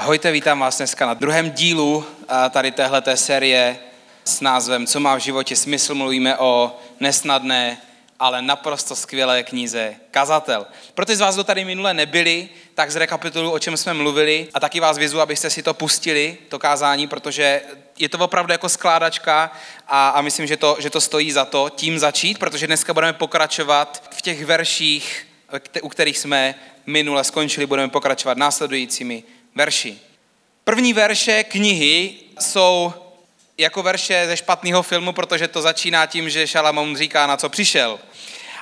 Ahojte, vítám vás dneska na druhém dílu tady téhleté série s názvem Co má v životě smysl. Mluvíme o nesnadné, ale naprosto skvělé knize Kazatel. Pro ty z vás, kdo tady minule nebyli, tak zrekapituluji, o čem jsme mluvili a taky vás vyzvu, abyste si to pustili, to kázání, protože je to opravdu jako skládačka a, a myslím, že to, že to stojí za to tím začít, protože dneska budeme pokračovat v těch verších, u kterých jsme minule skončili, budeme pokračovat následujícími verši. První verše knihy jsou jako verše ze špatného filmu, protože to začíná tím, že Šalamoun říká, na co přišel.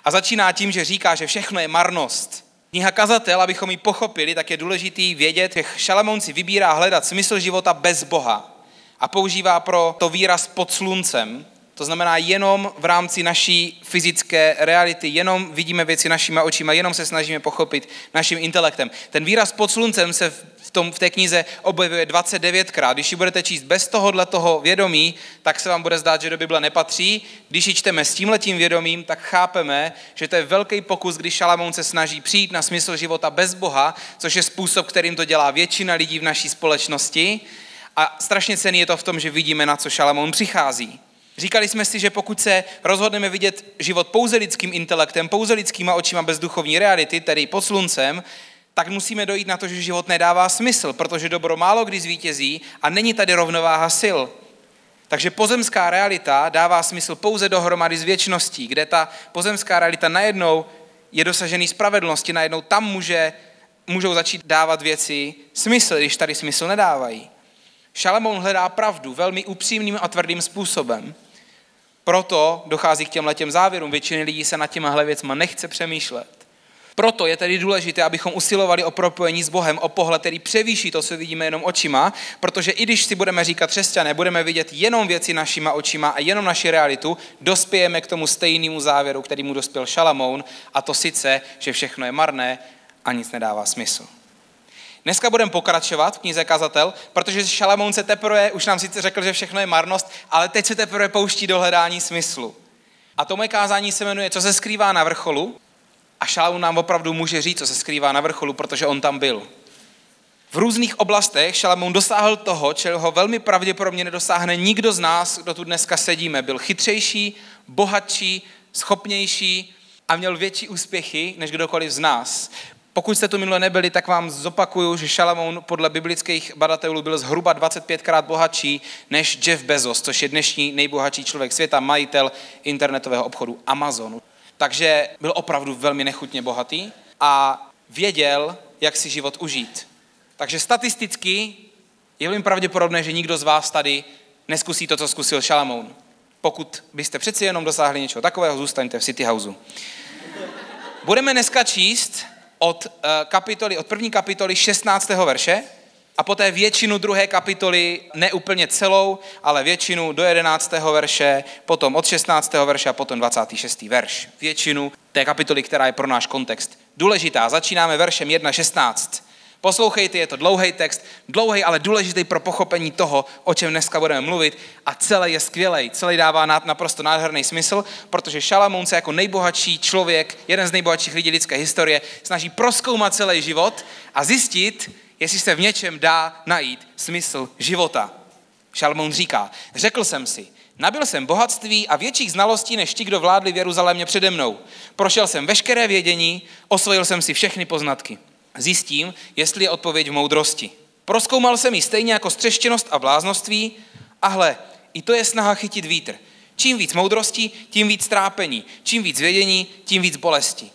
A začíná tím, že říká, že všechno je marnost. Kniha Kazatel, abychom ji pochopili, tak je důležitý vědět, že Šalamoun si vybírá hledat smysl života bez Boha a používá pro to výraz pod sluncem, to znamená jenom v rámci naší fyzické reality, jenom vidíme věci našima očima, jenom se snažíme pochopit naším intelektem. Ten výraz pod sluncem se v, tom, v té knize objevuje 29krát. Když ji budete číst bez tohohle toho vědomí, tak se vám bude zdát, že do Bible nepatří. Když ji čteme s tímhletím vědomím, tak chápeme, že to je velký pokus, když Šalamoun se snaží přijít na smysl života bez Boha, což je způsob, kterým to dělá většina lidí v naší společnosti. A strašně cený je to v tom, že vidíme, na co Šalamoun přichází. Říkali jsme si, že pokud se rozhodneme vidět život pouze lidským intelektem, pouze lidskýma očima bez duchovní reality, tedy pod sluncem, tak musíme dojít na to, že život nedává smysl, protože dobro málo kdy zvítězí a není tady rovnováha sil. Takže pozemská realita dává smysl pouze dohromady s věčností, kde ta pozemská realita najednou je dosažený spravedlnosti, najednou tam může, můžou začít dávat věci smysl, když tady smysl nedávají. Šalamoun hledá pravdu velmi upřímným a tvrdým způsobem. Proto dochází k těm závěrům. Většiny lidí se nad těmahle věcma nechce přemýšlet. Proto je tedy důležité, abychom usilovali o propojení s Bohem, o pohled, který převýší to, co vidíme jenom očima, protože i když si budeme říkat křesťané, budeme vidět jenom věci našima očima a jenom naši realitu, dospějeme k tomu stejnému závěru, který mu dospěl Šalamoun, a to sice, že všechno je marné a nic nedává smysl. Dneska budeme pokračovat v knize Kazatel, protože Šalamoun se teprve, už nám sice řekl, že všechno je marnost, ale teď se teprve pouští do hledání smyslu. A to moje kázání se jmenuje Co se skrývá na vrcholu. A Šalamoun nám opravdu může říct, co se skrývá na vrcholu, protože on tam byl. V různých oblastech Šalamoun dosáhl toho, čeho velmi pravděpodobně nedosáhne nikdo z nás, kdo tu dneska sedíme. Byl chytřejší, bohatší, schopnější a měl větší úspěchy než kdokoliv z nás. Pokud jste tu minule nebyli, tak vám zopakuju, že Šalamoun podle biblických badatelů byl zhruba 25krát bohatší než Jeff Bezos, což je dnešní nejbohatší člověk světa, majitel internetového obchodu Amazonu. Takže byl opravdu velmi nechutně bohatý a věděl, jak si život užít. Takže statisticky je velmi pravděpodobné, že nikdo z vás tady neskusí to, co zkusil Šalamoun. Pokud byste přeci jenom dosáhli něčeho takového, zůstaňte v City Houseu. Budeme dneska číst od, eh, kapitoly, od první kapitoly 16. verše a poté většinu druhé kapitoly, ne úplně celou, ale většinu do 11. verše, potom od 16. verše a potom 26. verš. Většinu té kapitoly, která je pro náš kontext důležitá. Začínáme veršem 1.16. Poslouchejte, je to dlouhý text, dlouhý, ale důležitý pro pochopení toho, o čem dneska budeme mluvit a celý je skvělý, celý dává naprosto nádherný smysl, protože Šalamoun se jako nejbohatší člověk, jeden z nejbohatších lidí lidské historie, snaží proskoumat celý život a zjistit, jestli se v něčem dá najít smysl života. Šalamoun říká, řekl jsem si, Nabil jsem bohatství a větších znalostí než ti, kdo vládli v Jeruzalémě přede mnou. Prošel jsem veškeré vědění, osvojil jsem si všechny poznatky zjistím, jestli je odpověď v moudrosti. Proskoumal jsem ji stejně jako střeštěnost a bláznoství a hle, i to je snaha chytit vítr. Čím víc moudrosti, tím víc trápení. Čím víc vědění, tím víc bolesti.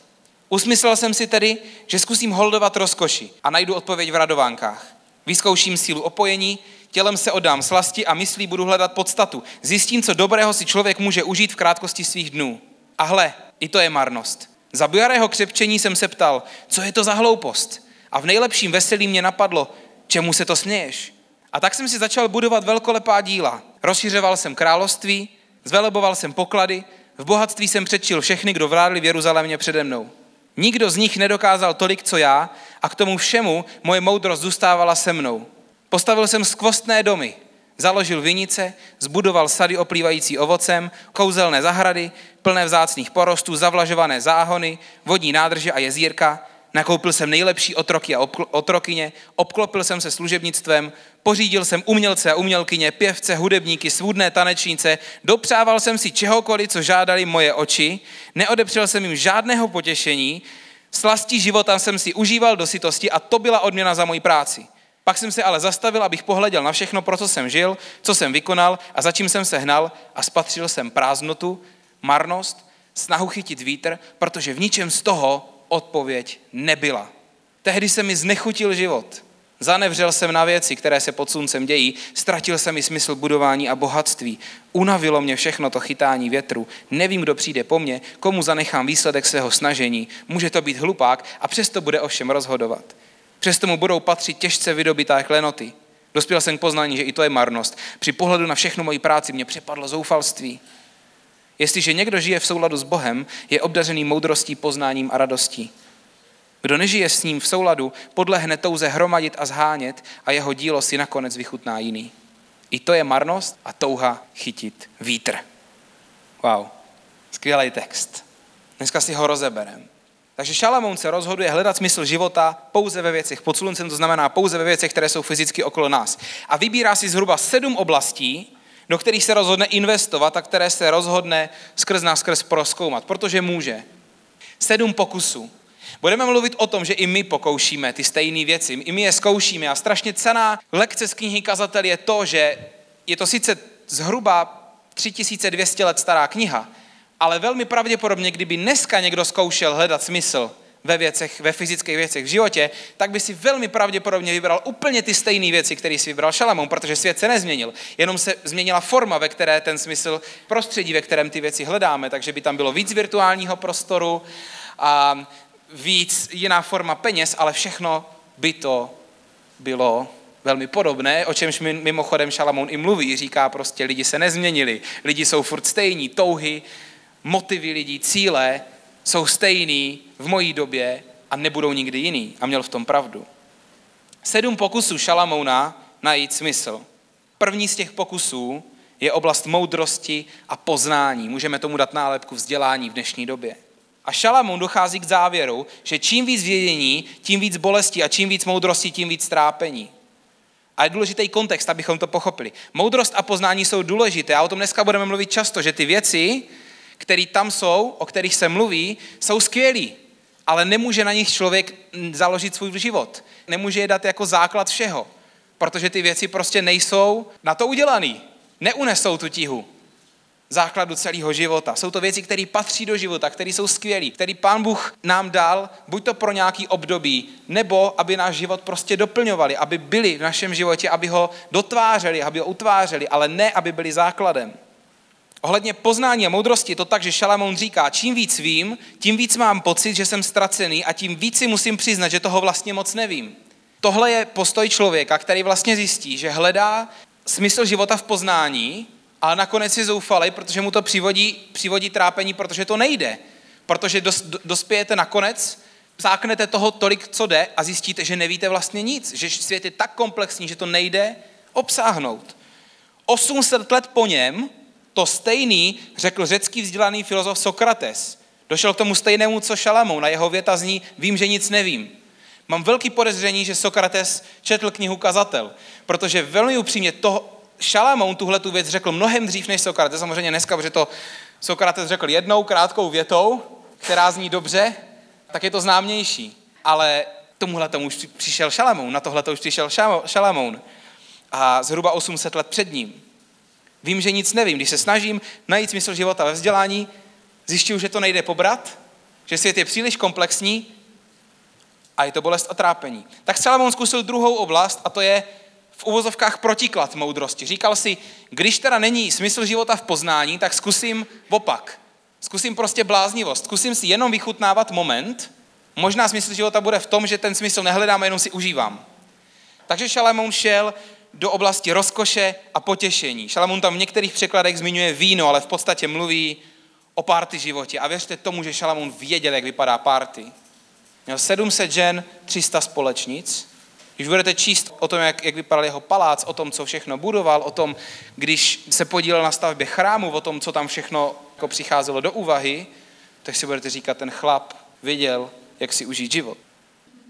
Usmyslel jsem si tedy, že zkusím holdovat rozkoši a najdu odpověď v radovánkách. Vyzkouším sílu opojení, tělem se oddám slasti a myslí budu hledat podstatu. Zjistím, co dobrého si člověk může užít v krátkosti svých dnů. A hle, i to je marnost. Za bujarého křepčení jsem se ptal, co je to za hloupost. A v nejlepším veselí mě napadlo, čemu se to směješ. A tak jsem si začal budovat velkolepá díla. Rozšiřoval jsem království, zveleboval jsem poklady, v bohatství jsem předčil všechny, kdo vládli v Jeruzalémě přede mnou. Nikdo z nich nedokázal tolik, co já, a k tomu všemu moje moudrost zůstávala se mnou. Postavil jsem skvostné domy, Založil vinice, zbudoval sady oplývající ovocem, kouzelné zahrady, plné vzácných porostů, zavlažované záhony, vodní nádrže a jezírka. Nakoupil jsem nejlepší otroky a otrokyně, obklopil jsem se služebnictvem, pořídil jsem umělce a umělkyně, pěvce, hudebníky, svůdné tanečnice, dopřával jsem si čehokoliv, co žádali moje oči, neodepřel jsem jim žádného potěšení, slastí života jsem si užíval do sytosti a to byla odměna za moji práci. Pak jsem se ale zastavil, abych pohleděl na všechno, pro co jsem žil, co jsem vykonal a za čím jsem se hnal a spatřil jsem prázdnotu, marnost, snahu chytit vítr, protože v ničem z toho odpověď nebyla. Tehdy se mi znechutil život. Zanevřel jsem na věci, které se pod sluncem dějí, ztratil jsem i smysl budování a bohatství. Unavilo mě všechno to chytání větru. Nevím, kdo přijde po mně, komu zanechám výsledek svého snažení. Může to být hlupák a přesto bude o všem rozhodovat. Přesto mu budou patřit těžce vydobité klenoty. Dospěl jsem k poznání, že i to je marnost. Při pohledu na všechnu moji práci mě přepadlo zoufalství. Jestliže někdo žije v souladu s Bohem, je obdařený moudrostí, poznáním a radostí. Kdo nežije s ním v souladu, podlehne touze hromadit a zhánět a jeho dílo si nakonec vychutná jiný. I to je marnost a touha chytit vítr. Wow, skvělý text. Dneska si ho rozeberem. Takže Šalamoun se rozhoduje hledat smysl života pouze ve věcech pod sluncem, to znamená pouze ve věcech, které jsou fyzicky okolo nás. A vybírá si zhruba sedm oblastí, do kterých se rozhodne investovat a které se rozhodne skrz nás skrz proskoumat, protože může. Sedm pokusů. Budeme mluvit o tom, že i my pokoušíme ty stejné věci, i my je zkoušíme a strašně cená lekce z knihy Kazatel je to, že je to sice zhruba 3200 let stará kniha, ale velmi pravděpodobně, kdyby dneska někdo zkoušel hledat smysl ve věcech, ve fyzických věcech v životě, tak by si velmi pravděpodobně vybral úplně ty stejné věci, které si vybral Šalamón, protože svět se nezměnil. Jenom se změnila forma, ve které ten smysl, prostředí, ve kterém ty věci hledáme, takže by tam bylo víc virtuálního prostoru a víc jiná forma peněz, ale všechno by to bylo velmi podobné, o čemž mimochodem Šalamón i mluví. Říká prostě, lidi se nezměnili, lidi jsou furt stejní, touhy, motivy lidí, cíle jsou stejný v mojí době a nebudou nikdy jiný. A měl v tom pravdu. Sedm pokusů Šalamouna najít smysl. První z těch pokusů je oblast moudrosti a poznání. Můžeme tomu dát nálepku vzdělání v dnešní době. A Šalamoun dochází k závěru, že čím víc vědění, tím víc bolesti a čím víc moudrosti, tím víc trápení. A je důležitý kontext, abychom to pochopili. Moudrost a poznání jsou důležité a o tom dneska budeme mluvit často, že ty věci, které tam jsou, o kterých se mluví, jsou skvělí, ale nemůže na nich člověk založit svůj život. Nemůže je dát jako základ všeho, protože ty věci prostě nejsou na to udělaný. Neunesou tu tihu základu celého života. Jsou to věci, které patří do života, které jsou skvělé, které Pán Bůh nám dal, buď to pro nějaký období, nebo aby náš život prostě doplňovali, aby byli v našem životě, aby ho dotvářeli, aby ho utvářeli, ale ne, aby byli základem. Ohledně poznání a moudrosti to tak, že Šalamoun říká, čím víc vím, tím víc mám pocit, že jsem ztracený a tím víc si musím přiznat, že toho vlastně moc nevím. Tohle je postoj člověka, který vlastně zjistí, že hledá smysl života v poznání, ale nakonec je zoufalý, protože mu to přivodí, přivodí trápení, protože to nejde. Protože dos, dospějete nakonec, záknete toho tolik, co jde a zjistíte, že nevíte vlastně nic, že svět je tak komplexní, že to nejde obsáhnout. 800 let po něm to stejný řekl řecký vzdělaný filozof Sokrates. Došel k tomu stejnému, co Šalamou. Na jeho věta zní, vím, že nic nevím. Mám velký podezření, že Sokrates četl knihu Kazatel, protože velmi upřímně to, Šalamoun tuhle tu věc řekl mnohem dřív než Sokrates, samozřejmě dneska, protože to Sokrates řekl jednou krátkou větou, která zní dobře, tak je to známější. Ale tomuhle tomu už přišel Šalamoun, na tohle to už přišel Šalamoun. A zhruba 800 let před ním. Vím, že nic nevím. Když se snažím najít smysl života ve vzdělání, zjišťuju, že to nejde pobrat, že svět je příliš komplexní a je to bolest a trápení. Tak Salomon zkusil druhou oblast a to je v uvozovkách protiklad moudrosti. Říkal si, když teda není smysl života v poznání, tak zkusím opak. Zkusím prostě bláznivost. Zkusím si jenom vychutnávat moment. Možná smysl života bude v tom, že ten smysl nehledám a jenom si užívám. Takže Šalamón šel do oblasti rozkoše a potěšení. Šalamun tam v některých překladech zmiňuje víno, ale v podstatě mluví o párty životě. A věřte tomu, že Šalamun věděl, jak vypadá párty. Měl 700 žen, 300 společnic. Když budete číst o tom, jak, jak vypadal jeho palác, o tom, co všechno budoval, o tom, když se podílel na stavbě chrámu, o tom, co tam všechno jako přicházelo do úvahy, tak si budete říkat, ten chlap věděl, jak si užít život.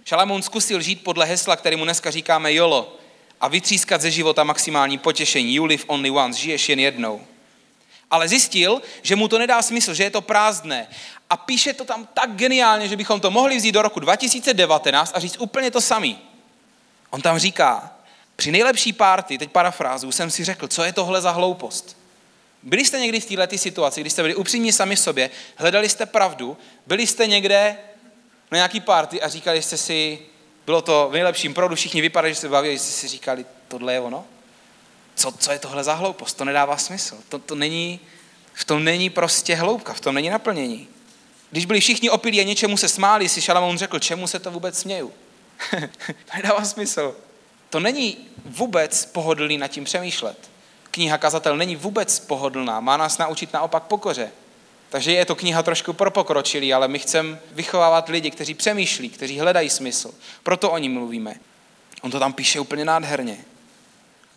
Šalamoun zkusil žít podle hesla, kterému dneska říkáme jolo a vytřískat ze života maximální potěšení. You live only once, žiješ jen jednou. Ale zjistil, že mu to nedá smysl, že je to prázdné. A píše to tam tak geniálně, že bychom to mohli vzít do roku 2019 a říct úplně to samý. On tam říká, při nejlepší párty, teď parafrázu, jsem si řekl, co je tohle za hloupost. Byli jste někdy v této situaci, kdy jste byli upřímní sami sobě, hledali jste pravdu, byli jste někde na nějaký party a říkali jste si, bylo to v nejlepším proudu, všichni vypadali, že se bavili, jste si říkali, tohle je ono? Co, co je tohle za hloupost? To nedává smysl. To, to není, v tom není prostě hloubka, v tom není naplnění. Když byli všichni opilí a něčemu se smáli, si Šalamoun řekl, čemu se to vůbec směju? to nedává smysl. To není vůbec pohodlný nad tím přemýšlet. Kniha Kazatel není vůbec pohodlná, má nás naučit naopak pokoře. Takže je to kniha trošku pro pokročilý, ale my chceme vychovávat lidi, kteří přemýšlí, kteří hledají smysl. Proto o ní mluvíme. On to tam píše úplně nádherně.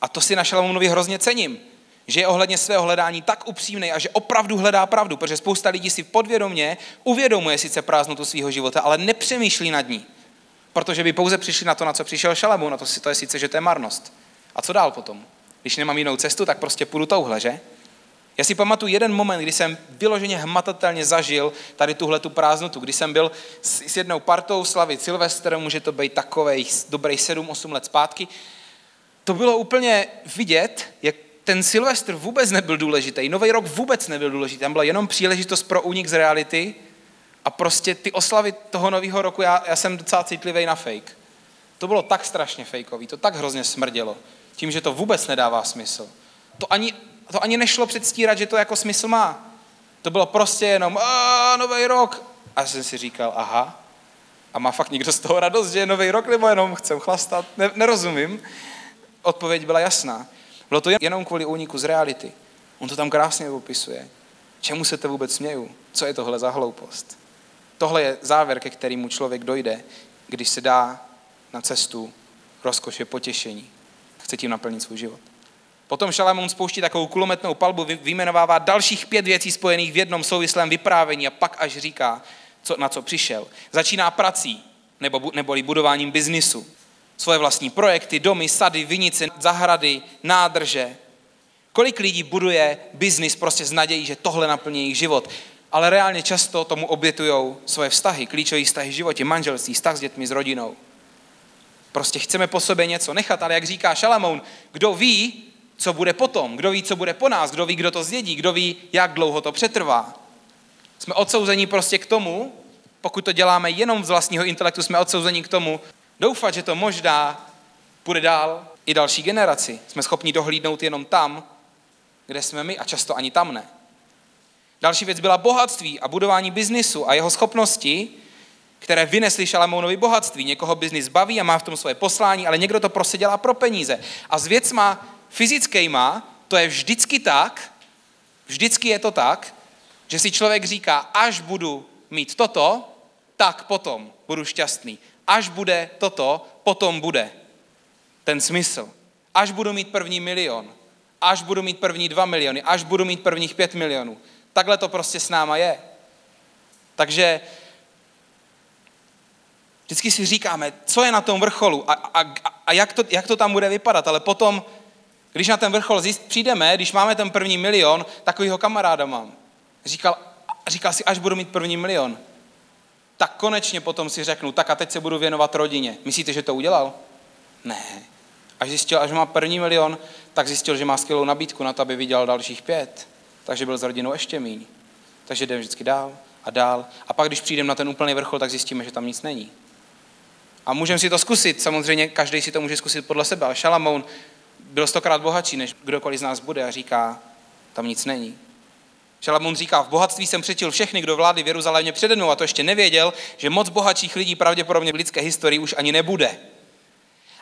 A to si na Šalamounovi hrozně cením, že je ohledně svého hledání tak upřímný a že opravdu hledá pravdu, protože spousta lidí si podvědomě uvědomuje sice prázdnotu svého života, ale nepřemýšlí nad ní. Protože by pouze přišli na to, na co přišel Šalamoun, a to, to je sice, že to je marnost. A co dál potom? Když nemám jinou cestu, tak prostě půjdu touhle, že? Já si pamatuju jeden moment, kdy jsem vyloženě hmatatelně zažil tady tuhle tu prázdnotu, kdy jsem byl s, jednou partou slavit Silvester, může to být takovej dobrý 7-8 let zpátky. To bylo úplně vidět, jak ten Silvestr vůbec nebyl důležitý, Nový rok vůbec nebyl důležitý, tam byla jenom příležitost pro únik z reality a prostě ty oslavy toho nového roku, já, já jsem docela citlivý na fake. To bylo tak strašně fejkový, to tak hrozně smrdělo, tím, že to vůbec nedává smysl. To ani to ani nešlo předstírat, že to jako smysl má. To bylo prostě jenom, a nový rok. A jsem si říkal, aha, a má fakt někdo z toho radost, že je nový rok, nebo jenom chcem chlastat? Ne, nerozumím. Odpověď byla jasná. Bylo to jenom kvůli úniku z reality. On to tam krásně popisuje. Čemu se to vůbec směju? Co je tohle za hloupost? Tohle je závěr, ke kterému člověk dojde, když se dá na cestu rozkoše potěšení. Chce tím naplnit svůj život. Potom Šalamoun spouští takovou kulometnou palbu, vyjmenovává dalších pět věcí spojených v jednom souvislém vyprávění a pak až říká, co, na co přišel. Začíná prací, nebo, neboli budováním biznisu. Svoje vlastní projekty, domy, sady, vinice, zahrady, nádrže. Kolik lidí buduje biznis prostě s nadějí, že tohle naplní jejich život. Ale reálně často tomu obětují svoje vztahy, klíčové vztahy v životě, manželství, vztah s dětmi, s rodinou. Prostě chceme po sobě něco nechat, ale jak říká Šalamoun, kdo ví, co bude potom, kdo ví, co bude po nás, kdo ví, kdo to zdědí, kdo ví, jak dlouho to přetrvá. Jsme odsouzení prostě k tomu, pokud to děláme jenom z vlastního intelektu, jsme odsouzení k tomu doufat, že to možná půjde dál i další generaci. Jsme schopni dohlídnout jenom tam, kde jsme my a často ani tam ne. Další věc byla bohatství a budování biznisu a jeho schopnosti, které vynesly Šalamounovi bohatství. Někoho biznis baví a má v tom svoje poslání, ale někdo to prostě dělá pro peníze. A s věcma fyzickýma, to je vždycky tak, vždycky je to tak, že si člověk říká, až budu mít toto, tak potom budu šťastný. Až bude toto, potom bude ten smysl. Až budu mít první milion, až budu mít první dva miliony, až budu mít prvních pět milionů. Takhle to prostě s náma je. Takže vždycky si říkáme, co je na tom vrcholu a, a, a jak, to, jak to tam bude vypadat, ale potom když na ten vrchol zjist, přijdeme, když máme ten první milion, takovýho kamaráda mám. Říkal, říkal si, až budu mít první milion, tak konečně potom si řeknu, tak a teď se budu věnovat rodině. Myslíte, že to udělal? Ne. Až zjistil, až má první milion, tak zjistil, že má skvělou nabídku na to, aby vydělal dalších pět. Takže byl s rodinou ještě míň. Takže jdeme vždycky dál a dál. A pak, když přijdeme na ten úplný vrchol, tak zjistíme, že tam nic není. A můžeme si to zkusit, samozřejmě každý si to může zkusit podle sebe, ale Šalamoun byl stokrát bohatší, než kdokoliv z nás bude a říká, tam nic není. Šalamun říká, v bohatství jsem přečil všechny, kdo vlády v Jeruzalémě přede mnou a to ještě nevěděl, že moc bohatších lidí pravděpodobně v lidské historii už ani nebude.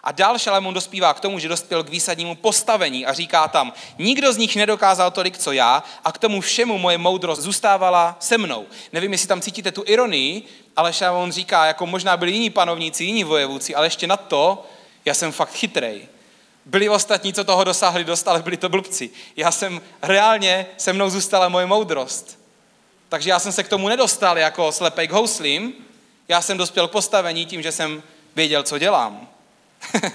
A dál Šalamún dospívá k tomu, že dospěl k výsadnímu postavení a říká tam, nikdo z nich nedokázal tolik, co já a k tomu všemu moje moudrost zůstávala se mnou. Nevím, jestli tam cítíte tu ironii, ale Šalamún říká, jako možná byli jiní panovníci, jiní vojevůci, ale ještě na to, já jsem fakt chytrej. Byli ostatní, co toho dosáhli dost, ale byli to blbci. Já jsem reálně, se mnou zůstala moje moudrost. Takže já jsem se k tomu nedostal jako slepej k houslím, já jsem dospěl k postavení tím, že jsem věděl, co dělám.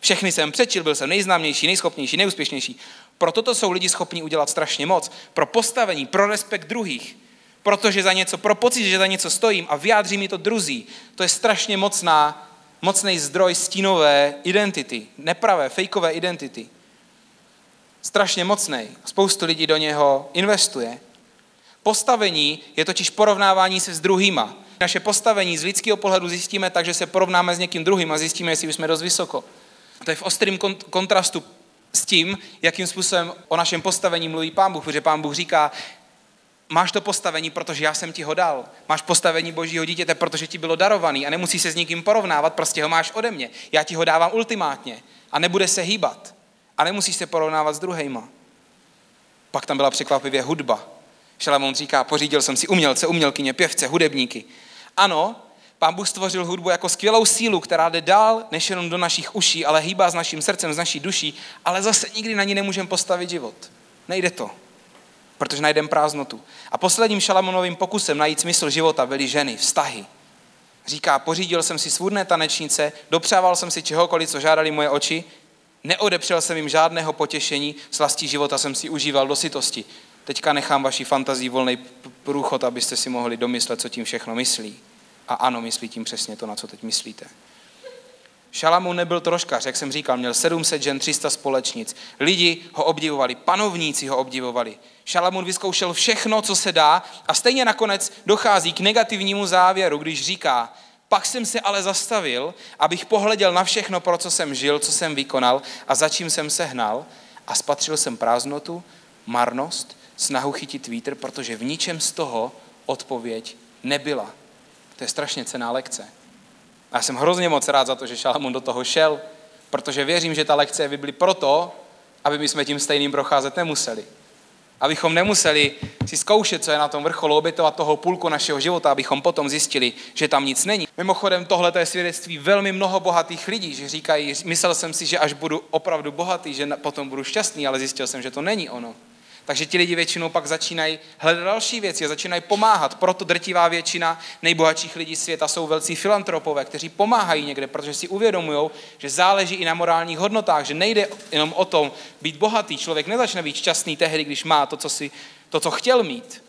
Všechny jsem přečil, byl jsem nejznámější, nejschopnější, nejúspěšnější. Proto to jsou lidi schopni udělat strašně moc. Pro postavení, pro respekt druhých. Protože za něco, pro pocit, že za něco stojím a vyjádří mi to druzí. To je strašně mocná, mocný zdroj stínové identity, nepravé, fejkové identity. Strašně mocný. Spoustu lidí do něho investuje. Postavení je totiž porovnávání se s druhýma. Naše postavení z lidského pohledu zjistíme tak, že se porovnáme s někým druhým a zjistíme, jestli jsme dost vysoko. To je v ostrém kontrastu s tím, jakým způsobem o našem postavení mluví Pán Bůh, protože Pán Bůh říká, máš to postavení, protože já jsem ti ho dal. Máš postavení božího dítěte, protože ti bylo darovaný a nemusí se s nikým porovnávat, prostě ho máš ode mě. Já ti ho dávám ultimátně a nebude se hýbat. A nemusíš se porovnávat s druhejma. Pak tam byla překvapivě hudba. Šalamón říká, pořídil jsem si umělce, umělkyně, pěvce, hudebníky. Ano, Pán Bůh stvořil hudbu jako skvělou sílu, která jde dál, než jenom do našich uší, ale hýbá s naším srdcem, s naší duší, ale zase nikdy na ní nemůžeme postavit život. Nejde to, protože najdeme prázdnotu. A posledním Šalamonovým pokusem najít smysl života byly ženy, vztahy. Říká, pořídil jsem si svůdné tanečnice, dopřával jsem si čehokoliv, co žádali moje oči, neodepřel jsem jim žádného potěšení, slastí života jsem si užíval do sytosti. Teďka nechám vaši fantazii volný průchod, abyste si mohli domyslet, co tím všechno myslí. A ano, myslí tím přesně to, na co teď myslíte. Šalamun nebyl troškař, jak jsem říkal, měl 700 žen, 300 společnic. Lidi ho obdivovali, panovníci ho obdivovali. Šalamun vyzkoušel všechno, co se dá a stejně nakonec dochází k negativnímu závěru, když říká, pak jsem se ale zastavil, abych pohleděl na všechno, pro co jsem žil, co jsem vykonal a za čím jsem se hnal a spatřil jsem prázdnotu, marnost, snahu chytit vítr, protože v ničem z toho odpověď nebyla. To je strašně cená lekce. A já jsem hrozně moc rád za to, že Šalamún do toho šel, protože věřím, že ta lekce je v proto, aby my jsme tím stejným procházet nemuseli. Abychom nemuseli si zkoušet, co je na tom vrcholu, obětovat toho půlku našeho života, abychom potom zjistili, že tam nic není. Mimochodem, tohle je svědectví velmi mnoho bohatých lidí, že říkají, myslel jsem si, že až budu opravdu bohatý, že potom budu šťastný, ale zjistil jsem, že to není ono. Takže ti lidi většinou pak začínají hledat další věci a začínají pomáhat. Proto drtivá většina nejbohatších lidí světa jsou velcí filantropové, kteří pomáhají někde, protože si uvědomují, že záleží i na morálních hodnotách, že nejde jenom o tom být bohatý. Člověk nezačne být šťastný tehdy, když má to, co, si, to, co chtěl mít.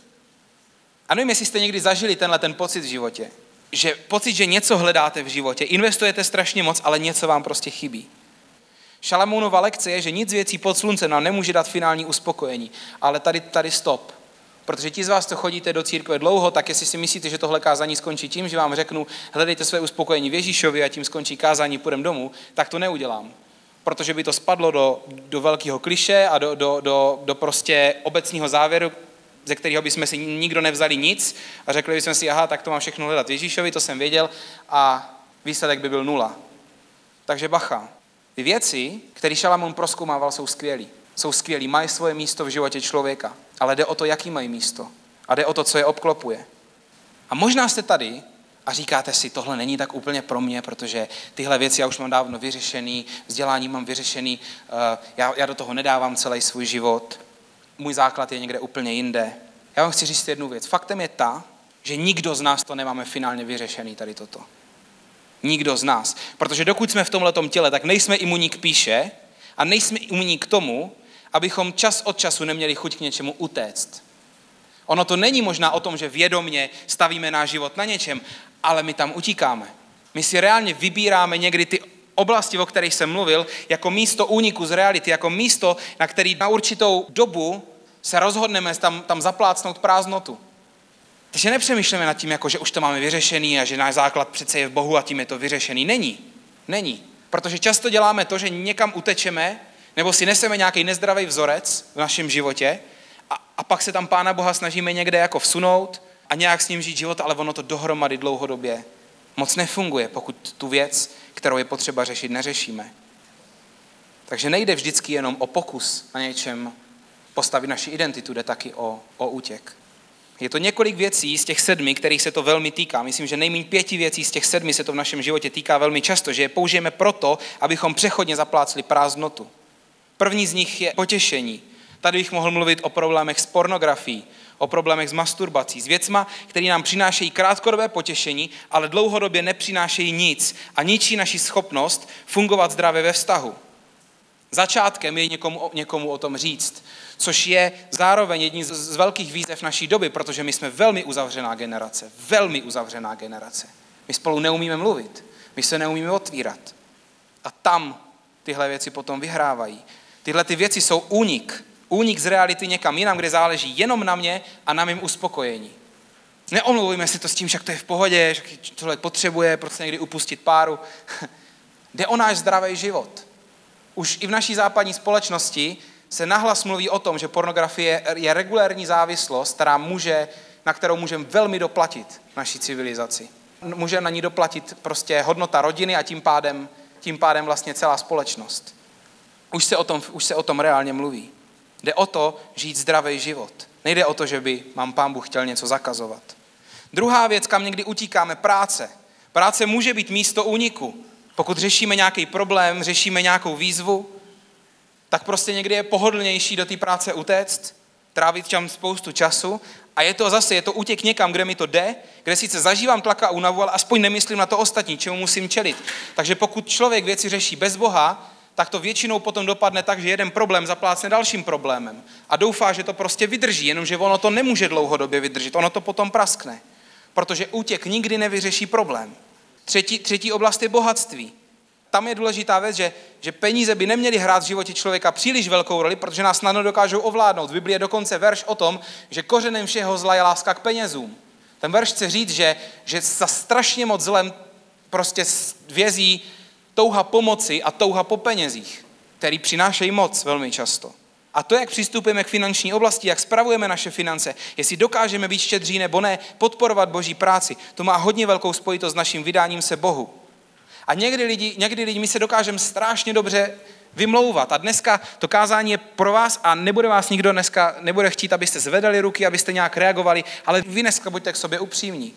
A nevím, jestli jste někdy zažili tenhle ten pocit v životě. Že pocit, že něco hledáte v životě, investujete strašně moc, ale něco vám prostě chybí. Šalamounova lekce je, že nic věcí pod sluncem nám nemůže dát finální uspokojení. Ale tady, tady stop. Protože ti z vás, co chodíte do církve dlouho, tak jestli si myslíte, že tohle kázání skončí tím, že vám řeknu, hledejte své uspokojení v Ježíšovi a tím skončí kázání, půjdem domů, tak to neudělám. Protože by to spadlo do, do velkého kliše a do, do, do, do prostě obecního závěru, ze kterého bychom si nikdo nevzali nic a řekli bychom si, aha, tak to mám všechno hledat Ježíšovi, to jsem věděl a výsledek by byl nula. Takže bacha, ty věci, které Šalamón proskoumával, jsou skvělý. Jsou skvělý, mají svoje místo v životě člověka, ale jde o to, jaký mají místo. A jde o to, co je obklopuje. A možná jste tady a říkáte si, tohle není tak úplně pro mě, protože tyhle věci já už mám dávno vyřešený, vzdělání mám vyřešený, eh, já, já do toho nedávám celý svůj život, můj základ je někde úplně jinde. Já vám chci říct jednu věc. Faktem je ta, že nikdo z nás to nemáme finálně vyřešený tady toto. Nikdo z nás. Protože dokud jsme v tomhle těle, tak nejsme imunní k píše a nejsme imunní k tomu, abychom čas od času neměli chuť k něčemu utéct. Ono to není možná o tom, že vědomně stavíme náš život na něčem, ale my tam utíkáme. My si reálně vybíráme někdy ty oblasti, o kterých jsem mluvil, jako místo úniku z reality, jako místo, na který na určitou dobu se rozhodneme tam, tam zaplácnout prázdnotu. Takže nepřemýšlíme nad tím, jako, že už to máme vyřešený a že náš základ přece je v Bohu a tím je to vyřešený. Není. Není. Protože často děláme to, že někam utečeme, nebo si neseme nějaký nezdravý vzorec v našem životě a, a pak se tam Pána Boha snažíme někde jako vsunout a nějak s ním žít život, ale ono to dohromady dlouhodobě moc nefunguje, pokud tu věc, kterou je potřeba řešit, neřešíme. Takže nejde vždycky jenom o pokus na něčem postavit naši identitu, jde taky o, o útěk. Je to několik věcí z těch sedmi, kterých se to velmi týká. Myslím, že nejméně pěti věcí z těch sedmi se to v našem životě týká velmi často, že je použijeme proto, abychom přechodně zaplácli prázdnotu. První z nich je potěšení. Tady bych mohl mluvit o problémech s pornografií, o problémech s masturbací, s věcma, které nám přinášejí krátkodobé potěšení, ale dlouhodobě nepřinášejí nic a ničí naši schopnost fungovat zdravě ve vztahu. Začátkem je někomu, někomu o tom říct, což je zároveň jedním z velkých výzev naší doby, protože my jsme velmi uzavřená generace, velmi uzavřená generace. My spolu neumíme mluvit, my se neumíme otvírat. A tam tyhle věci potom vyhrávají. Tyhle ty věci jsou únik. Únik z reality někam jinam, kde záleží jenom na mě a na mém uspokojení. Neomluvujme si to s tím, že to je v pohodě, že člověk potřebuje prostě někdy upustit páru. Jde o náš zdravý život. Už i v naší západní společnosti se nahlas mluví o tom, že pornografie je regulární závislost, která může, na kterou můžeme velmi doplatit naší civilizaci. Může na ní doplatit prostě hodnota rodiny a tím pádem, tím pádem vlastně celá společnost. Už se, o tom, už se o tom reálně mluví. Jde o to žít zdravý život. Nejde o to, že by mám pán Bůh chtěl něco zakazovat. Druhá věc, kam někdy utíkáme, práce. Práce může být místo úniku. Pokud řešíme nějaký problém, řešíme nějakou výzvu, tak prostě někdy je pohodlnější do té práce utéct, trávit tam spoustu času a je to zase, je to útěk někam, kde mi to jde, kde sice zažívám tlaka a únavu, ale aspoň nemyslím na to ostatní, čemu musím čelit. Takže pokud člověk věci řeší bez Boha, tak to většinou potom dopadne tak, že jeden problém zaplácne dalším problémem. A doufá, že to prostě vydrží, jenomže ono to nemůže dlouhodobě vydržet, ono to potom praskne. Protože útěk nikdy nevyřeší problém. Třetí, třetí oblast je bohatství. Tam je důležitá věc, že, že peníze by neměly hrát v životě člověka příliš velkou roli, protože nás snadno dokážou ovládnout. V Biblii je dokonce verš o tom, že kořenem všeho zla je láska k penězům. Ten verš chce říct, že, že za strašně moc zlem prostě vězí touha pomoci a touha po penězích, který přinášejí moc velmi často. A to, jak přistupujeme k finanční oblasti, jak spravujeme naše finance, jestli dokážeme být štědří nebo ne, podporovat boží práci, to má hodně velkou spojitost s naším vydáním se Bohu. A někdy lidi, někdy lidi my se dokážeme strašně dobře vymlouvat. A dneska to kázání je pro vás a nebude vás nikdo dneska, nebude chtít, abyste zvedali ruky, abyste nějak reagovali, ale vy dneska buďte k sobě upřímní.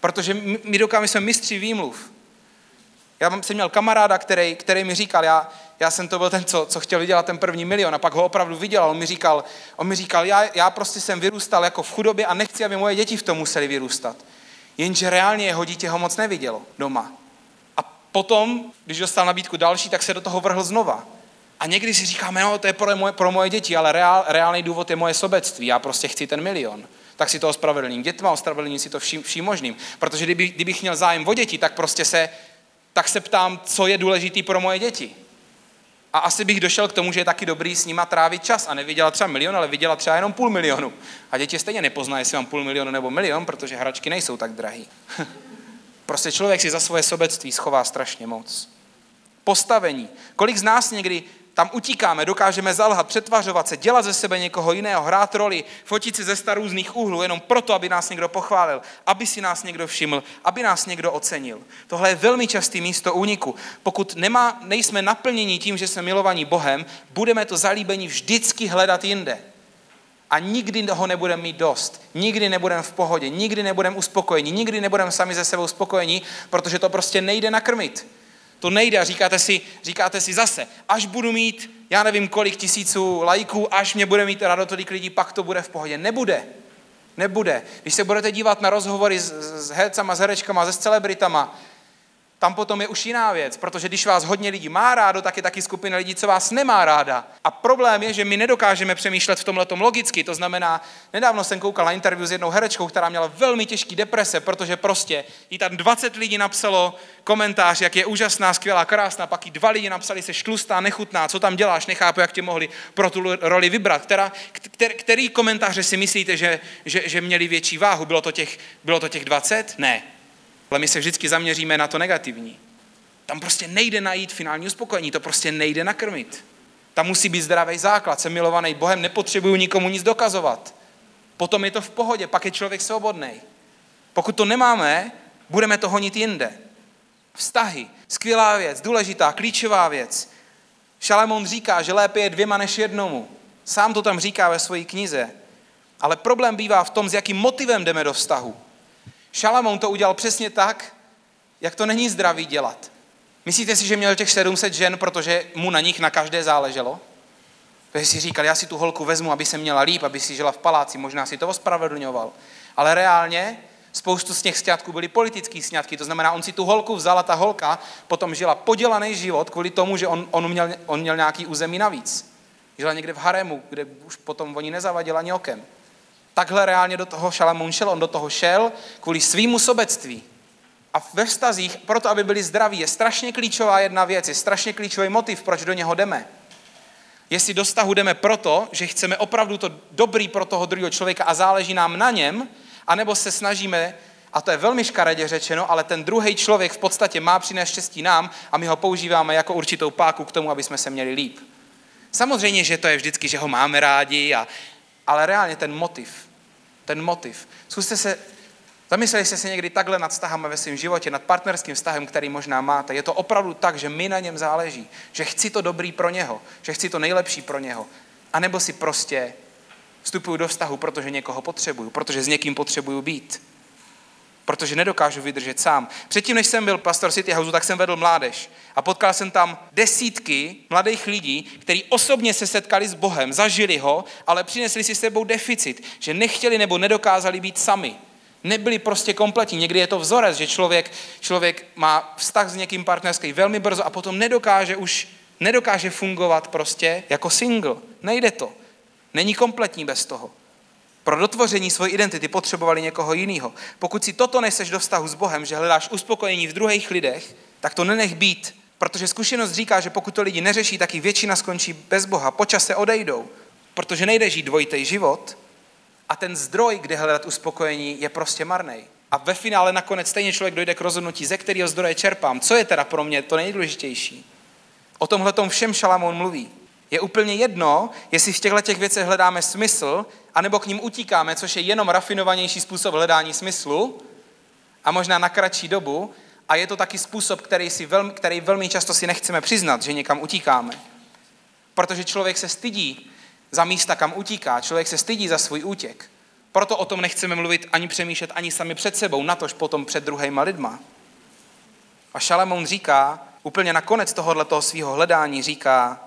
Protože my, my dokážeme, jsme mistři výmluv. Já jsem měl kamaráda, který, který mi říkal, já, já jsem to byl ten, co, co chtěl vydělat ten první milion a pak ho opravdu vydělal. On mi říkal, on mi říkal já, já prostě jsem vyrůstal jako v chudobě a nechci, aby moje děti v tom museli vyrůstat. Jenže reálně jeho dítě ho moc nevidělo doma. Potom, když dostal nabídku další, tak se do toho vrhl znova. A někdy si říkáme, no to je pro moje, pro moje děti, ale reál, reálný důvod je moje sobectví. Já prostě chci ten milion. Tak si to ospravedlním dětma, ospravedlním si to vším, vším možným. Protože kdyby, kdybych měl zájem o děti, tak prostě se tak se ptám, co je důležitý pro moje děti. A asi bych došel k tomu, že je taky dobrý s nima trávit čas a neviděla třeba milion, ale viděla třeba jenom půl milionu. A děti stejně nepoznají, jestli mám půl milionu nebo milion, protože hračky nejsou tak drahý. prostě člověk si za svoje sobectví schová strašně moc. Postavení. Kolik z nás někdy tam utíkáme, dokážeme zalhat, přetvařovat se, dělat ze sebe někoho jiného, hrát roli, fotit si ze star různých úhlů, jenom proto, aby nás někdo pochválil, aby si nás někdo všiml, aby nás někdo ocenil. Tohle je velmi častý místo úniku. Pokud nemá, nejsme naplněni tím, že jsme milovaní Bohem, budeme to zalíbení vždycky hledat jinde. A nikdy ho nebudeme mít dost. Nikdy nebudeme v pohodě, nikdy nebudeme uspokojeni, nikdy nebudeme sami ze sebou spokojení, protože to prostě nejde nakrmit. To nejde a říkáte si, říkáte si zase, až budu mít, já nevím kolik tisíců lajků, až mě bude mít rado tolik lidí, pak to bude v pohodě. Nebude. Nebude. Když se budete dívat na rozhovory s, s hercama, s herečkama, se celebritama, tam potom je už jiná věc, protože když vás hodně lidí má rádo, tak je taky skupina lidí, co vás nemá ráda. A problém je, že my nedokážeme přemýšlet v tomhle logicky. To znamená, nedávno jsem koukal na interview s jednou herečkou, která měla velmi těžký deprese, protože prostě jí tam 20 lidí napsalo komentář, jak je úžasná, skvělá, krásná, pak jí dva lidi napsali, se štlustá, nechutná, co tam děláš, nechápu, jak tě mohli pro tu roli vybrat. Která, který, který komentáře si myslíte, že, že, že měli větší váhu? Bylo to, těch, bylo to těch 20? Ne. Ale my se vždycky zaměříme na to negativní. Tam prostě nejde najít finální uspokojení, to prostě nejde nakrmit. Tam musí být zdravý základ, jsem milovaný Bohem, nepotřebuju nikomu nic dokazovat. Potom je to v pohodě, pak je člověk svobodný. Pokud to nemáme, budeme to honit jinde. Vztahy, skvělá věc, důležitá, klíčová věc. Šalamón říká, že lépe je dvěma než jednomu. Sám to tam říká ve své knize. Ale problém bývá v tom, s jakým motivem jdeme do vztahu. Šalamón to udělal přesně tak, jak to není zdravý dělat. Myslíte si, že měl těch 700 žen, protože mu na nich na každé záleželo? Protože si říkal, já si tu holku vezmu, aby se měla líp, aby si žila v paláci, možná si to ospravedlňoval. Ale reálně spoustu z těch sňatků byly politický sňatky, to znamená, on si tu holku vzal a ta holka potom žila podělaný život kvůli tomu, že on, on, měl, on měl nějaký území navíc. Žila někde v haremu, kde už potom oni nezavadila ani okem. Takhle reálně do toho Šalamún šel, on do toho šel kvůli svýmu sobectví. A ve vztazích, proto aby byli zdraví, je strašně klíčová jedna věc, je strašně klíčový motiv, proč do něho jdeme. Jestli do vztahu jdeme proto, že chceme opravdu to dobrý pro toho druhého člověka a záleží nám na něm, anebo se snažíme, a to je velmi škaredě řečeno, ale ten druhý člověk v podstatě má přinést štěstí nám a my ho používáme jako určitou páku k tomu, aby jsme se měli líp. Samozřejmě, že to je vždycky, že ho máme rádi, a, ale reálně ten motiv, ten motiv. Zkuste se, zamysleli jste se někdy takhle nad vztahama ve svém životě, nad partnerským vztahem, který možná máte. Je to opravdu tak, že mi na něm záleží, že chci to dobrý pro něho, že chci to nejlepší pro něho. A nebo si prostě vstupuju do vztahu, protože někoho potřebuju, protože s někým potřebuju být protože nedokážu vydržet sám. Předtím, než jsem byl pastor City Houseu, tak jsem vedl mládež a potkal jsem tam desítky mladých lidí, kteří osobně se setkali s Bohem, zažili ho, ale přinesli si s sebou deficit, že nechtěli nebo nedokázali být sami. Nebyli prostě kompletní. Někdy je to vzorec, že člověk, člověk má vztah s někým partnerský velmi brzo a potom nedokáže už nedokáže fungovat prostě jako single. Nejde to. Není kompletní bez toho. Pro dotvoření své identity potřebovali někoho jiného. Pokud si toto neseš do vztahu s Bohem, že hledáš uspokojení v druhých lidech, tak to nenech být. Protože zkušenost říká, že pokud to lidi neřeší, tak i většina skončí bez Boha. Počas se odejdou. Protože nejde žít dvojitý život a ten zdroj, kde hledat uspokojení, je prostě marný. A ve finále nakonec stejně člověk dojde k rozhodnutí, ze kterého zdroje čerpám. Co je teda pro mě to nejdůležitější? O tomhle tom všem Šalamón mluví. Je úplně jedno, jestli v těchto těch věcech hledáme smysl, anebo k ním utíkáme, což je jenom rafinovanější způsob hledání smyslu a možná na kratší dobu. A je to taky způsob, který, si velmi, který velmi často si nechceme přiznat, že někam utíkáme. Protože člověk se stydí za místa, kam utíká. Člověk se stydí za svůj útěk. Proto o tom nechceme mluvit ani přemýšlet ani sami před sebou, natož potom před druhýma lidma. A Šalamón říká, úplně na konec tohoto svého hledání říká,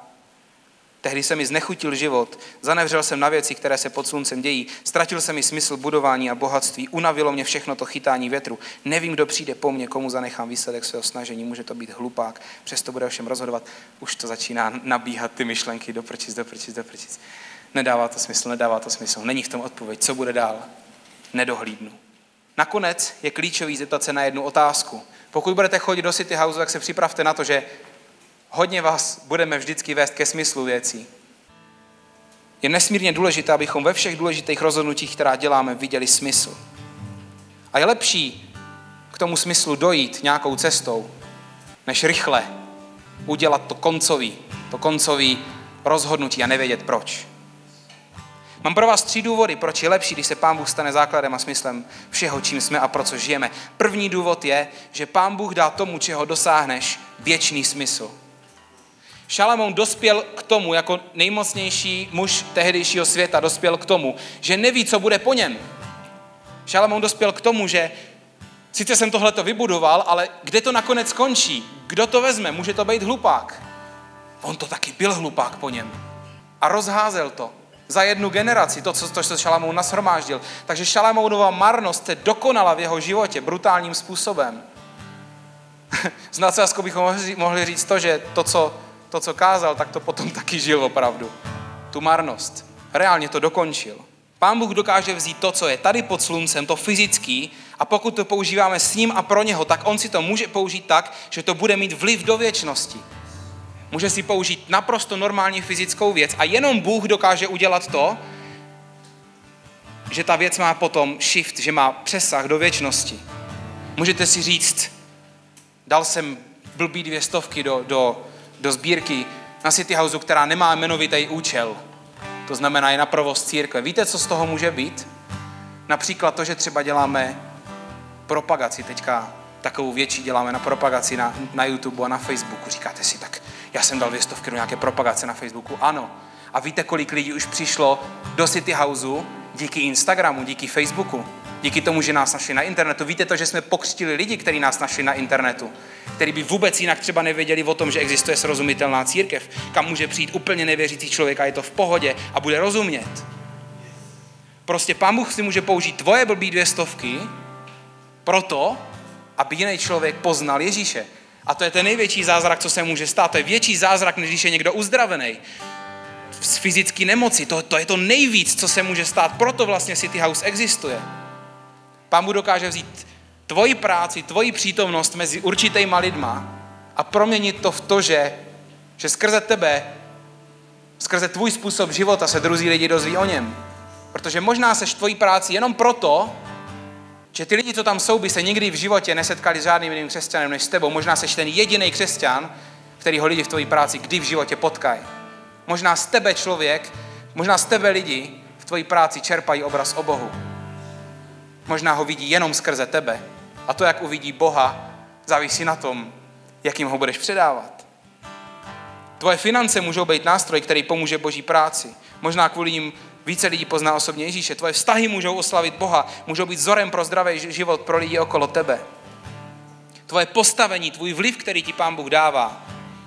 Tehdy se mi znechutil život, zanevřel jsem na věci, které se pod sluncem dějí, ztratil jsem mi smysl budování a bohatství, unavilo mě všechno to chytání větru. Nevím, kdo přijde po mně, komu zanechám výsledek svého snažení, může to být hlupák, přesto bude všem rozhodovat. Už to začíná nabíhat ty myšlenky, doprčic, doprčic, doprčic. Nedává to smysl, nedává to smysl, není v tom odpověď, co bude dál? Nedohlídnu. Nakonec je klíčový zeptat se na jednu otázku. Pokud budete chodit do City House, tak se připravte na to, že hodně vás budeme vždycky vést ke smyslu věcí. Je nesmírně důležité, abychom ve všech důležitých rozhodnutích, která děláme, viděli smysl. A je lepší k tomu smyslu dojít nějakou cestou, než rychle udělat to koncový, to koncový rozhodnutí a nevědět proč. Mám pro vás tři důvody, proč je lepší, když se Pán Bůh stane základem a smyslem všeho, čím jsme a pro co žijeme. První důvod je, že Pán Bůh dá tomu, čeho dosáhneš, věčný smysl. Šalamoun dospěl k tomu, jako nejmocnější muž tehdejšího světa, dospěl k tomu, že neví, co bude po něm. Šalamoun dospěl k tomu, že sice jsem tohleto vybudoval, ale kde to nakonec skončí? Kdo to vezme? Může to být hlupák. On to taky byl hlupák po něm. A rozházel to za jednu generaci, to, co, to, co Šalamoun nashromáždil. Takže Šalamounova marnost se dokonala v jeho životě brutálním způsobem. Z nadsázkou bychom mohli říct to, že to, co to, co kázal, tak to potom taky žil opravdu. Tu marnost. Reálně to dokončil. Pán Bůh dokáže vzít to, co je tady pod sluncem, to fyzický, a pokud to používáme s ním a pro něho, tak on si to může použít tak, že to bude mít vliv do věčnosti. Může si použít naprosto normální fyzickou věc a jenom Bůh dokáže udělat to, že ta věc má potom shift, že má přesah do věčnosti. Můžete si říct, dal jsem blbý dvě stovky do, do do sbírky na City Houseu, která nemá jmenovitý účel. To znamená je na provoz církve. Víte, co z toho může být? Například to, že třeba děláme propagaci, teďka takovou větší děláme na propagaci na, na YouTube a na Facebooku. Říkáte si, tak já jsem dal dvě stovky do nějaké propagace na Facebooku. Ano. A víte, kolik lidí už přišlo do City Houseu díky Instagramu, díky Facebooku? Díky tomu, že nás našli na internetu. Víte to, že jsme pokřtili lidi, kteří nás našli na internetu, kteří by vůbec jinak třeba nevěděli o tom, že existuje srozumitelná církev, kam může přijít úplně nevěřící člověk a je to v pohodě a bude rozumět. Prostě pán Bůh si může použít tvoje blbý dvě stovky proto, aby jiný člověk poznal Ježíše. A to je ten největší zázrak, co se může stát. To je větší zázrak, než když je někdo uzdravený z fyzické nemoci. To, to je to nejvíc, co se může stát. Proto vlastně City House existuje. Pán Bůh dokáže vzít tvoji práci, tvoji přítomnost mezi určitýma lidma a proměnit to v to, že, že skrze tebe, skrze tvůj způsob života se druzí lidi dozví o něm. Protože možná seš tvojí práci jenom proto, že ty lidi, co tam jsou, by se nikdy v životě nesetkali s žádným jiným křesťanem než s tebou. Možná seš ten jediný křesťan, který ho lidi v tvojí práci kdy v životě potkají. Možná z tebe člověk, možná z tebe lidi v tvojí práci čerpají obraz o Bohu. Možná ho vidí jenom skrze tebe. A to, jak uvidí Boha, závisí na tom, jak jim ho budeš předávat. Tvoje finance můžou být nástroj, který pomůže Boží práci. Možná kvůli ním více lidí pozná osobně Ježíše. Tvoje vztahy můžou oslavit Boha, můžou být vzorem pro zdravý život pro lidi okolo tebe. Tvoje postavení, tvůj vliv, který ti Pán Bůh dává,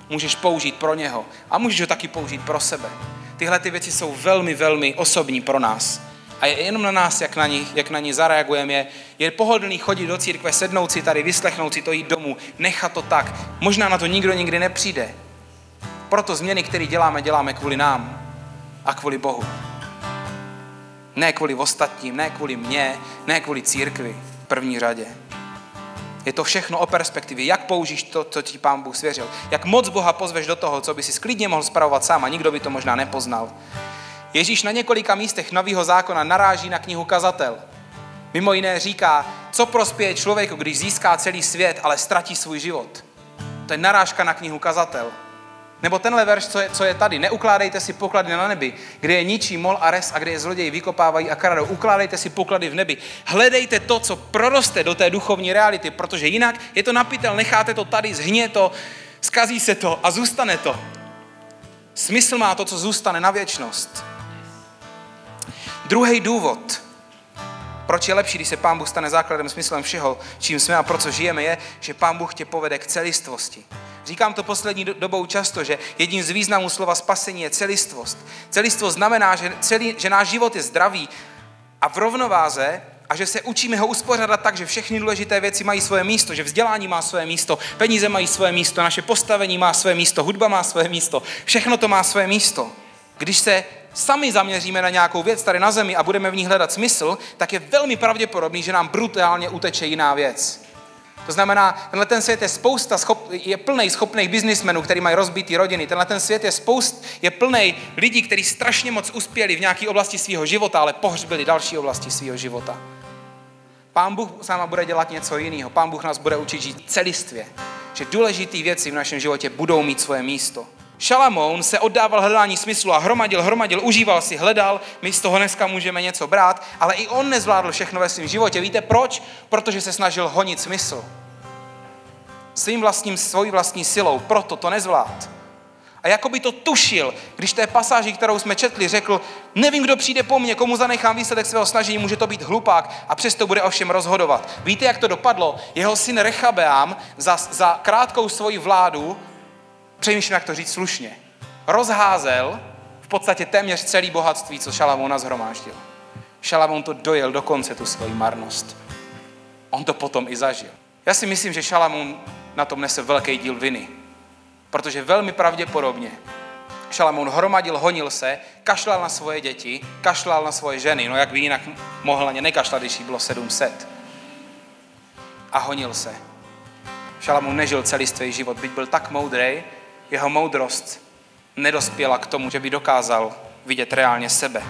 můžeš použít pro něho a můžeš ho taky použít pro sebe. Tyhle ty věci jsou velmi, velmi osobní pro nás. A je jenom na nás, jak na ní, jak na ní zareagujeme. Je, je pohodlný chodit do církve, sednout si tady, vyslechnout si to, jít domů, nechat to tak. Možná na to nikdo nikdy nepřijde. Proto změny, které děláme, děláme kvůli nám a kvůli Bohu. Ne kvůli ostatním, ne kvůli mně, ne kvůli církvi v první řadě. Je to všechno o perspektivě, jak použíš to, co ti pán Bůh svěřil. Jak moc Boha pozveš do toho, co by si sklidně mohl spravovat sám a nikdo by to možná nepoznal. Ježíš na několika místech nového zákona naráží na knihu Kazatel. Mimo jiné říká, co prospěje člověku, když získá celý svět, ale ztratí svůj život. To je narážka na knihu Kazatel. Nebo tenhle verš, co je, co je tady. Neukládejte si poklady na nebi, kde je ničí mol a res a kde je zloději vykopávají a kradou. Ukládejte si poklady v nebi. Hledejte to, co proroste do té duchovní reality, protože jinak je to napitel, necháte to tady, zhně to, skazí se to a zůstane to. Smysl má to, co zůstane na věčnost. Druhý důvod, proč je lepší, když se Pán Bůh stane základem, smyslem všeho, čím jsme a pro co žijeme, je, že Pán Bůh tě povede k celistvosti. Říkám to poslední dobou často, že jedním z významů slova spasení je celistvost. Celistvost znamená, že, celý, že náš život je zdravý a v rovnováze a že se učíme ho uspořádat tak, že všechny důležité věci mají svoje místo, že vzdělání má svoje místo, peníze mají svoje místo, naše postavení má svoje místo, hudba má svoje místo, všechno to má svoje místo. Když se sami zaměříme na nějakou věc tady na zemi a budeme v ní hledat smysl, tak je velmi pravděpodobný, že nám brutálně uteče jiná věc. To znamená, tenhle ten svět je spousta, schop, je plný schopných biznismenů, kteří mají rozbitý rodiny. Tenhle ten svět je spoust, je plný lidí, kteří strašně moc uspěli v nějaké oblasti svého života, ale pohřbili další oblasti svého života. Pán Bůh s náma bude dělat něco jiného. Pán Bůh nás bude učit žít celistvě. Že důležité věci v našem životě budou mít svoje místo. Šalamoun se oddával hledání smyslu a hromadil, hromadil, užíval si, hledal, my z toho dneska můžeme něco brát, ale i on nezvládl všechno ve svém životě. Víte proč? Protože se snažil honit smysl. Svým vlastním, svojí vlastní silou, proto to nezvlád. A jako by to tušil, když té pasáži, kterou jsme četli, řekl, nevím, kdo přijde po mně, komu zanechám výsledek svého snažení, může to být hlupák a přesto bude o všem rozhodovat. Víte, jak to dopadlo? Jeho syn Rechabeám za, za krátkou svoji vládu přemýšlím, jak to říct slušně, rozházel v podstatě téměř celý bohatství, co Šalamón zhromáždil. Šalamón to dojel do konce, tu svoji marnost. On to potom i zažil. Já si myslím, že Šalamón na tom nese velký díl viny. Protože velmi pravděpodobně Šalamón hromadil, honil se, kašlal na svoje děti, kašlal na svoje ženy. No jak by jinak mohl na ně nekašlat, když jí bylo 700. A honil se. Šalamón nežil celistvý život, byť byl tak moudrý, jeho moudrost nedospěla k tomu, že by dokázal vidět reálně sebe.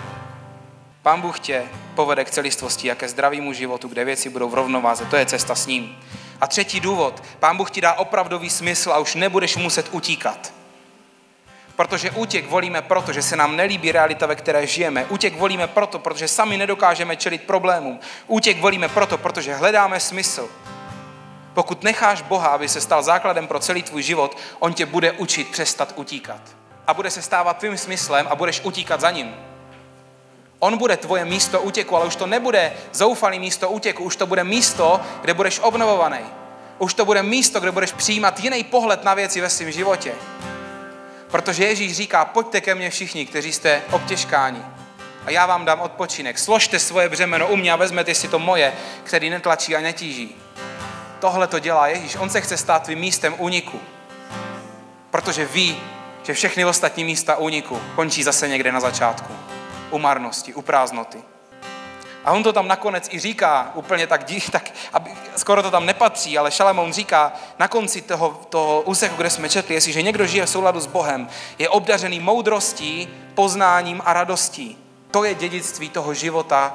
Pán Bůh tě povede k celistvosti a ke zdravému životu, kde věci budou v rovnováze. To je cesta s ním. A třetí důvod. Pán Bůh ti dá opravdový smysl a už nebudeš muset utíkat. Protože útěk volíme proto, že se nám nelíbí realita, ve které žijeme. Útěk volíme proto, protože sami nedokážeme čelit problémům. Útěk volíme proto, protože hledáme smysl. Pokud necháš Boha, aby se stal základem pro celý tvůj život, on tě bude učit přestat utíkat. A bude se stávat tvým smyslem a budeš utíkat za ním. On bude tvoje místo útěku, ale už to nebude zoufalý místo útěku, už to bude místo, kde budeš obnovovaný. Už to bude místo, kde budeš přijímat jiný pohled na věci ve svém životě. Protože Ježíš říká, pojďte ke mně všichni, kteří jste obtěžkáni. A já vám dám odpočinek. Složte svoje břemeno u mě a vezmete si to moje, který netlačí a netíží. Tohle to dělá Ježíš. On se chce stát tvým místem úniku. Protože ví, že všechny ostatní místa úniku končí zase někde na začátku. U marnosti, u prázdnoty. A on to tam nakonec i říká, úplně tak, tak aby, skoro to tam nepatří, ale Šalamoun říká na konci toho, toho úseku, kde jsme četli, jestliže někdo žije v souladu s Bohem, je obdařený moudrostí, poznáním a radostí. To je dědictví toho života,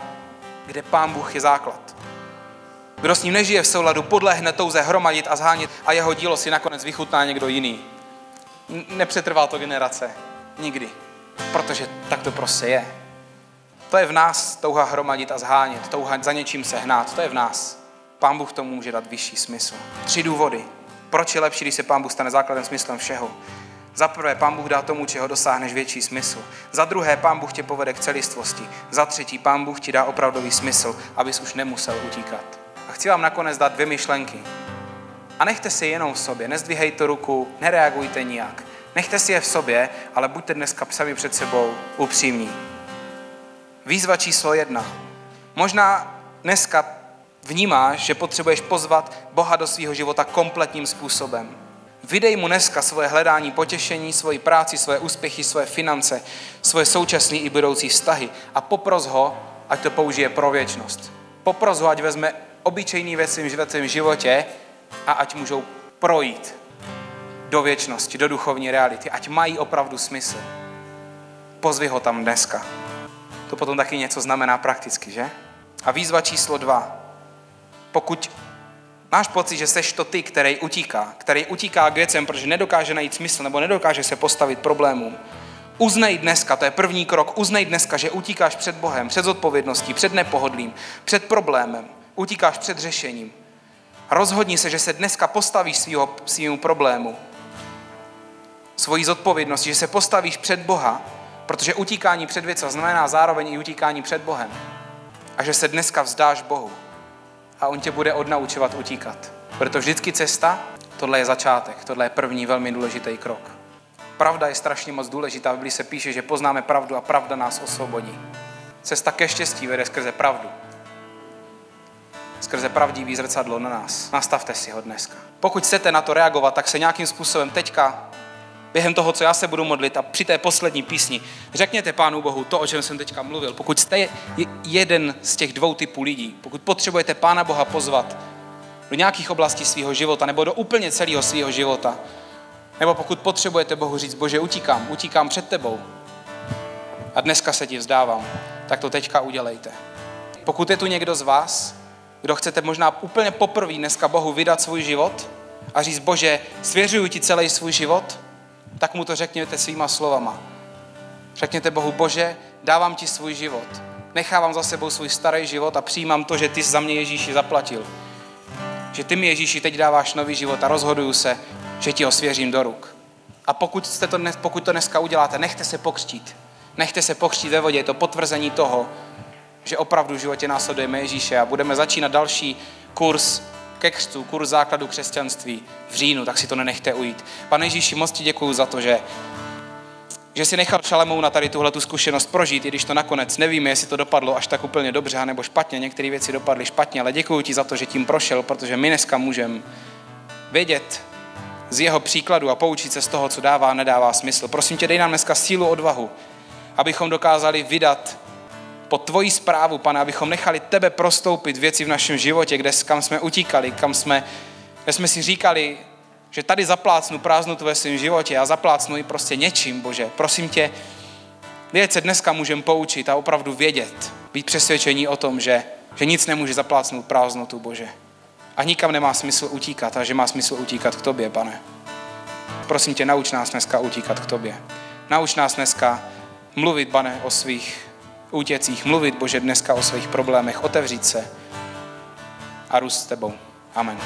kde Pán Bůh je základ. Kdo s ním nežije v souladu, podlehne touze hromadit a zhánit a jeho dílo si nakonec vychutná někdo jiný. Nepřetrvá to generace. Nikdy. Protože tak to prostě je. To je v nás touha hromadit a zhánět, touha za něčím sehnat. To je v nás. Pán Bůh tomu může dát vyšší smysl. Tři důvody. Proč je lepší, když se Pán Bůh stane základem smyslem všeho? Za prvé, Pán Bůh dá tomu, čeho dosáhneš větší smysl. Za druhé, Pán Bůh tě povede k celistvosti. Za třetí, Pán Bůh ti dá opravdový smysl, abys už nemusel utíkat. A chci vám nakonec dát dvě myšlenky. A nechte si jenom v sobě, nezdvíhejte ruku, nereagujte nijak. Nechte si je v sobě, ale buďte dneska sami před sebou upřímní. Výzva číslo jedna. Možná dneska vnímáš, že potřebuješ pozvat Boha do svého života kompletním způsobem. Vydej mu dneska svoje hledání potěšení, svoji práci, svoje úspěchy, svoje finance, svoje současné i budoucí vztahy a popros ho, ať to použije pro věčnost. Popros ho, ať vezme obyčejný věci v svém životě a ať můžou projít do věčnosti, do duchovní reality, ať mají opravdu smysl. Pozvi ho tam dneska. To potom taky něco znamená prakticky, že? A výzva číslo dva. Pokud máš pocit, že seš to ty, který utíká, který utíká k věcem, protože nedokáže najít smysl nebo nedokáže se postavit problémům, uznej dneska, to je první krok, uznej dneska, že utíkáš před Bohem, před zodpovědností, před nepohodlím, před problémem, utíkáš před řešením. Rozhodni se, že se dneska postavíš svýho, svýmu problému, svojí zodpovědnosti, že se postavíš před Boha, protože utíkání před věcem znamená zároveň i utíkání před Bohem. A že se dneska vzdáš Bohu a On tě bude odnaučovat utíkat. To vždycky cesta, tohle je začátek, tohle je první velmi důležitý krok. Pravda je strašně moc důležitá, v Biblii se píše, že poznáme pravdu a pravda nás osvobodí. Cesta ke štěstí vede skrze pravdu. Skrze pravdivý zrcadlo na nás. Nastavte si ho dneska. Pokud chcete na to reagovat, tak se nějakým způsobem teďka během toho, co já se budu modlit a při té poslední písni, řekněte Pánu Bohu to, o čem jsem teďka mluvil. Pokud jste jeden z těch dvou typů lidí, pokud potřebujete Pána Boha pozvat do nějakých oblastí svého života nebo do úplně celého svého života, nebo pokud potřebujete Bohu říct, Bože, utíkám, utíkám před tebou a dneska se ti vzdávám, tak to teďka udělejte. Pokud je tu někdo z vás, kdo chcete možná úplně poprvé dneska Bohu vydat svůj život a říct, Bože, svěřuju ti celý svůj život, tak mu to řekněte svýma slovama. Řekněte Bohu, Bože, dávám ti svůj život. Nechávám za sebou svůj starý život a přijímám to, že ty za mě Ježíši zaplatil. Že ty mi Ježíši teď dáváš nový život a rozhoduju se, že ti ho svěřím do ruk. A pokud, jste to pokud to dneska uděláte, nechte se pokřtít. Nechte se pokřtít ve vodě, je to potvrzení toho, že opravdu v životě následujeme Ježíše a budeme začínat další kurz ke křtu, kurz základu křesťanství v říjnu, tak si to nenechte ujít. Pane Ježíši, moc ti děkuju za to, že, že si nechal Šalemouna tady tuhle tu zkušenost prožít, i když to nakonec nevíme, jestli to dopadlo až tak úplně dobře, nebo špatně. Některé věci dopadly špatně, ale děkuji ti za to, že tím prošel, protože my dneska můžeme vědět z jeho příkladu a poučit se z toho, co dává a nedává smysl. Prosím tě, dej nám dneska sílu, odvahu, abychom dokázali vydat pod tvoji zprávu, pane, abychom nechali tebe prostoupit věci v našem životě, kde, kam jsme utíkali, kam jsme, kde jsme si říkali, že tady zaplácnu prázdnotu ve svém životě a zaplácnu ji prostě něčím, Bože. Prosím tě, věc se dneska můžeme poučit a opravdu vědět, být přesvědčení o tom, že, že nic nemůže zaplácnout prázdnotu, Bože. A nikam nemá smysl utíkat a že má smysl utíkat k tobě, pane. Prosím tě, nauč nás dneska utíkat k tobě. Nauč nás dneska mluvit, pane, o svých útěcích, mluvit, Bože, dneska o svých problémech, otevřít se a růst s tebou. Amen.